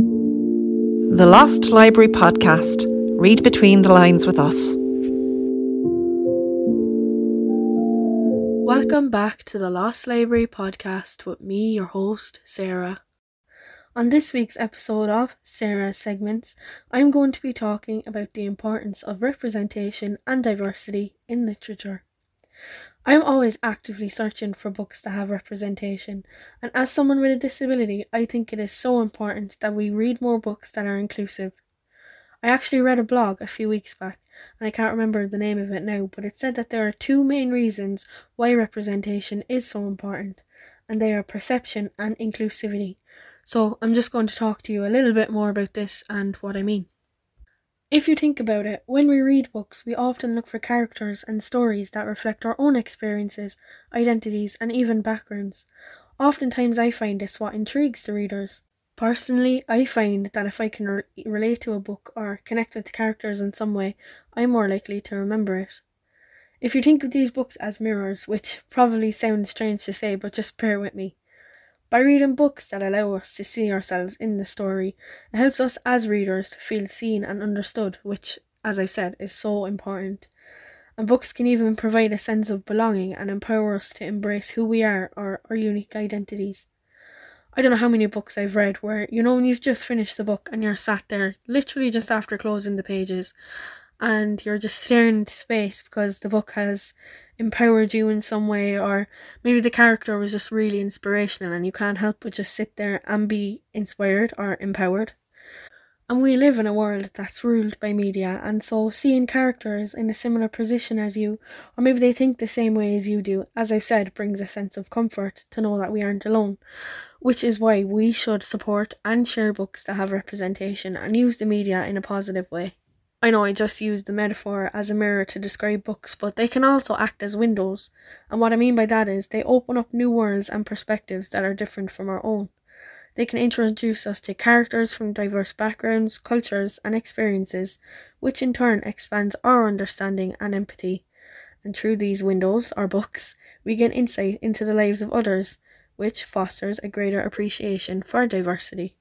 The Lost Library Podcast. Read between the lines with us. Welcome back to the Lost Library Podcast with me, your host, Sarah. On this week's episode of Sarah's Segments, I'm going to be talking about the importance of representation and diversity in literature. I'm always actively searching for books that have representation, and as someone with a disability, I think it is so important that we read more books that are inclusive. I actually read a blog a few weeks back, and I can't remember the name of it now, but it said that there are two main reasons why representation is so important, and they are perception and inclusivity. So I'm just going to talk to you a little bit more about this and what I mean. If you think about it, when we read books, we often look for characters and stories that reflect our own experiences, identities, and even backgrounds. Oftentimes, I find this what intrigues the readers. Personally, I find that if I can re- relate to a book or connect with the characters in some way, I'm more likely to remember it. If you think of these books as mirrors, which probably sounds strange to say, but just bear with me, by reading books that allow us to see ourselves in the story, it helps us as readers to feel seen and understood, which, as I said, is so important. And books can even provide a sense of belonging and empower us to embrace who we are or our unique identities. I don't know how many books I've read where, you know, when you've just finished the book and you're sat there, literally just after closing the pages, and you're just staring into space because the book has empowered you in some way, or maybe the character was just really inspirational and you can't help but just sit there and be inspired or empowered. And we live in a world that's ruled by media, and so seeing characters in a similar position as you, or maybe they think the same way as you do, as I've said, brings a sense of comfort to know that we aren't alone. Which is why we should support and share books that have representation and use the media in a positive way. I know I just used the metaphor as a mirror to describe books, but they can also act as windows. And what I mean by that is they open up new worlds and perspectives that are different from our own. They can introduce us to characters from diverse backgrounds, cultures, and experiences, which in turn expands our understanding and empathy. And through these windows, or books, we gain insight into the lives of others, which fosters a greater appreciation for diversity.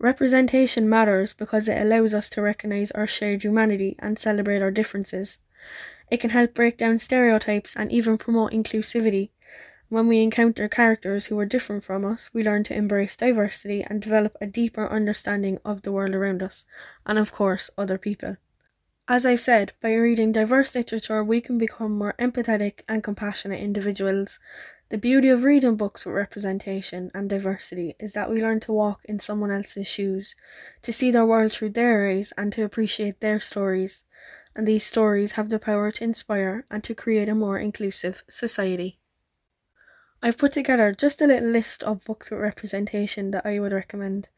Representation matters because it allows us to recognize our shared humanity and celebrate our differences. It can help break down stereotypes and even promote inclusivity. When we encounter characters who are different from us, we learn to embrace diversity and develop a deeper understanding of the world around us, and of course, other people. As I've said, by reading diverse literature, we can become more empathetic and compassionate individuals. The beauty of reading books with representation and diversity is that we learn to walk in someone else's shoes, to see their world through their eyes, and to appreciate their stories. And these stories have the power to inspire and to create a more inclusive society. I've put together just a little list of books with representation that I would recommend.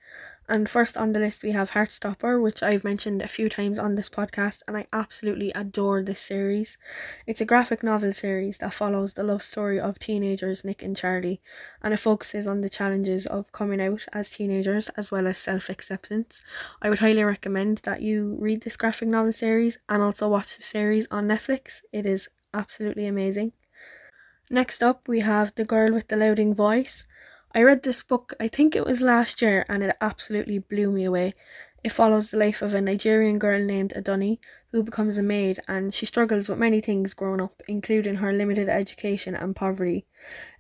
And first on the list, we have Heartstopper, which I've mentioned a few times on this podcast, and I absolutely adore this series. It's a graphic novel series that follows the love story of teenagers Nick and Charlie, and it focuses on the challenges of coming out as teenagers as well as self acceptance. I would highly recommend that you read this graphic novel series and also watch the series on Netflix. It is absolutely amazing. Next up, we have The Girl with the Louding Voice. I read this book, I think it was last year, and it absolutely blew me away. It follows the life of a Nigerian girl named Adunni who becomes a maid and she struggles with many things growing up, including her limited education and poverty.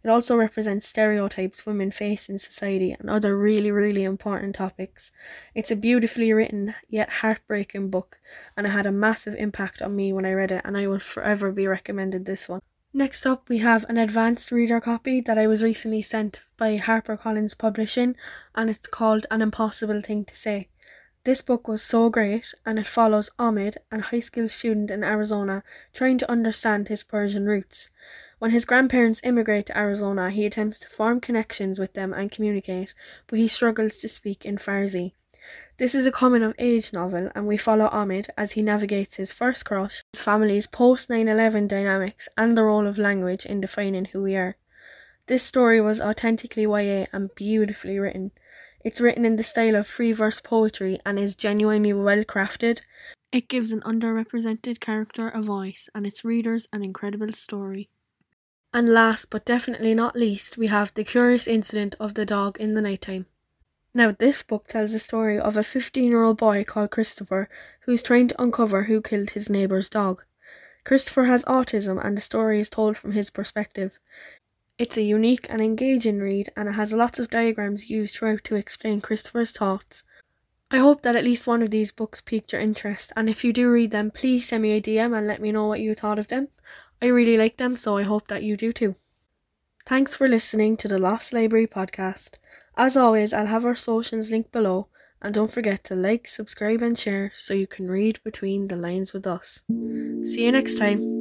It also represents stereotypes women face in society and other really, really important topics. It's a beautifully written yet heartbreaking book and it had a massive impact on me when I read it, and I will forever be recommended this one. Next up, we have an advanced reader copy that I was recently sent by HarperCollins Publishing, and it's called An Impossible Thing to Say. This book was so great, and it follows Ahmed, a high school student in Arizona, trying to understand his Persian roots. When his grandparents immigrate to Arizona, he attempts to form connections with them and communicate, but he struggles to speak in Farsi. This is a coming of age novel, and we follow Ahmed as he navigates his first crush, his family's post 9 11 dynamics, and the role of language in defining who we are. This story was authentically YA and beautifully written. It's written in the style of free verse poetry and is genuinely well crafted. It gives an underrepresented character a voice and its readers an incredible story. And last but definitely not least, we have The Curious Incident of the Dog in the Nighttime. Now, this book tells the story of a 15 year old boy called Christopher who's trying to uncover who killed his neighbour's dog. Christopher has autism and the story is told from his perspective. It's a unique and engaging read and it has lots of diagrams used throughout to explain Christopher's thoughts. I hope that at least one of these books piqued your interest, and if you do read them, please send me a DM and let me know what you thought of them. I really like them, so I hope that you do too. Thanks for listening to the Lost Library podcast. As always, I'll have our socials linked below, and don't forget to like, subscribe, and share so you can read between the lines with us. See you next time.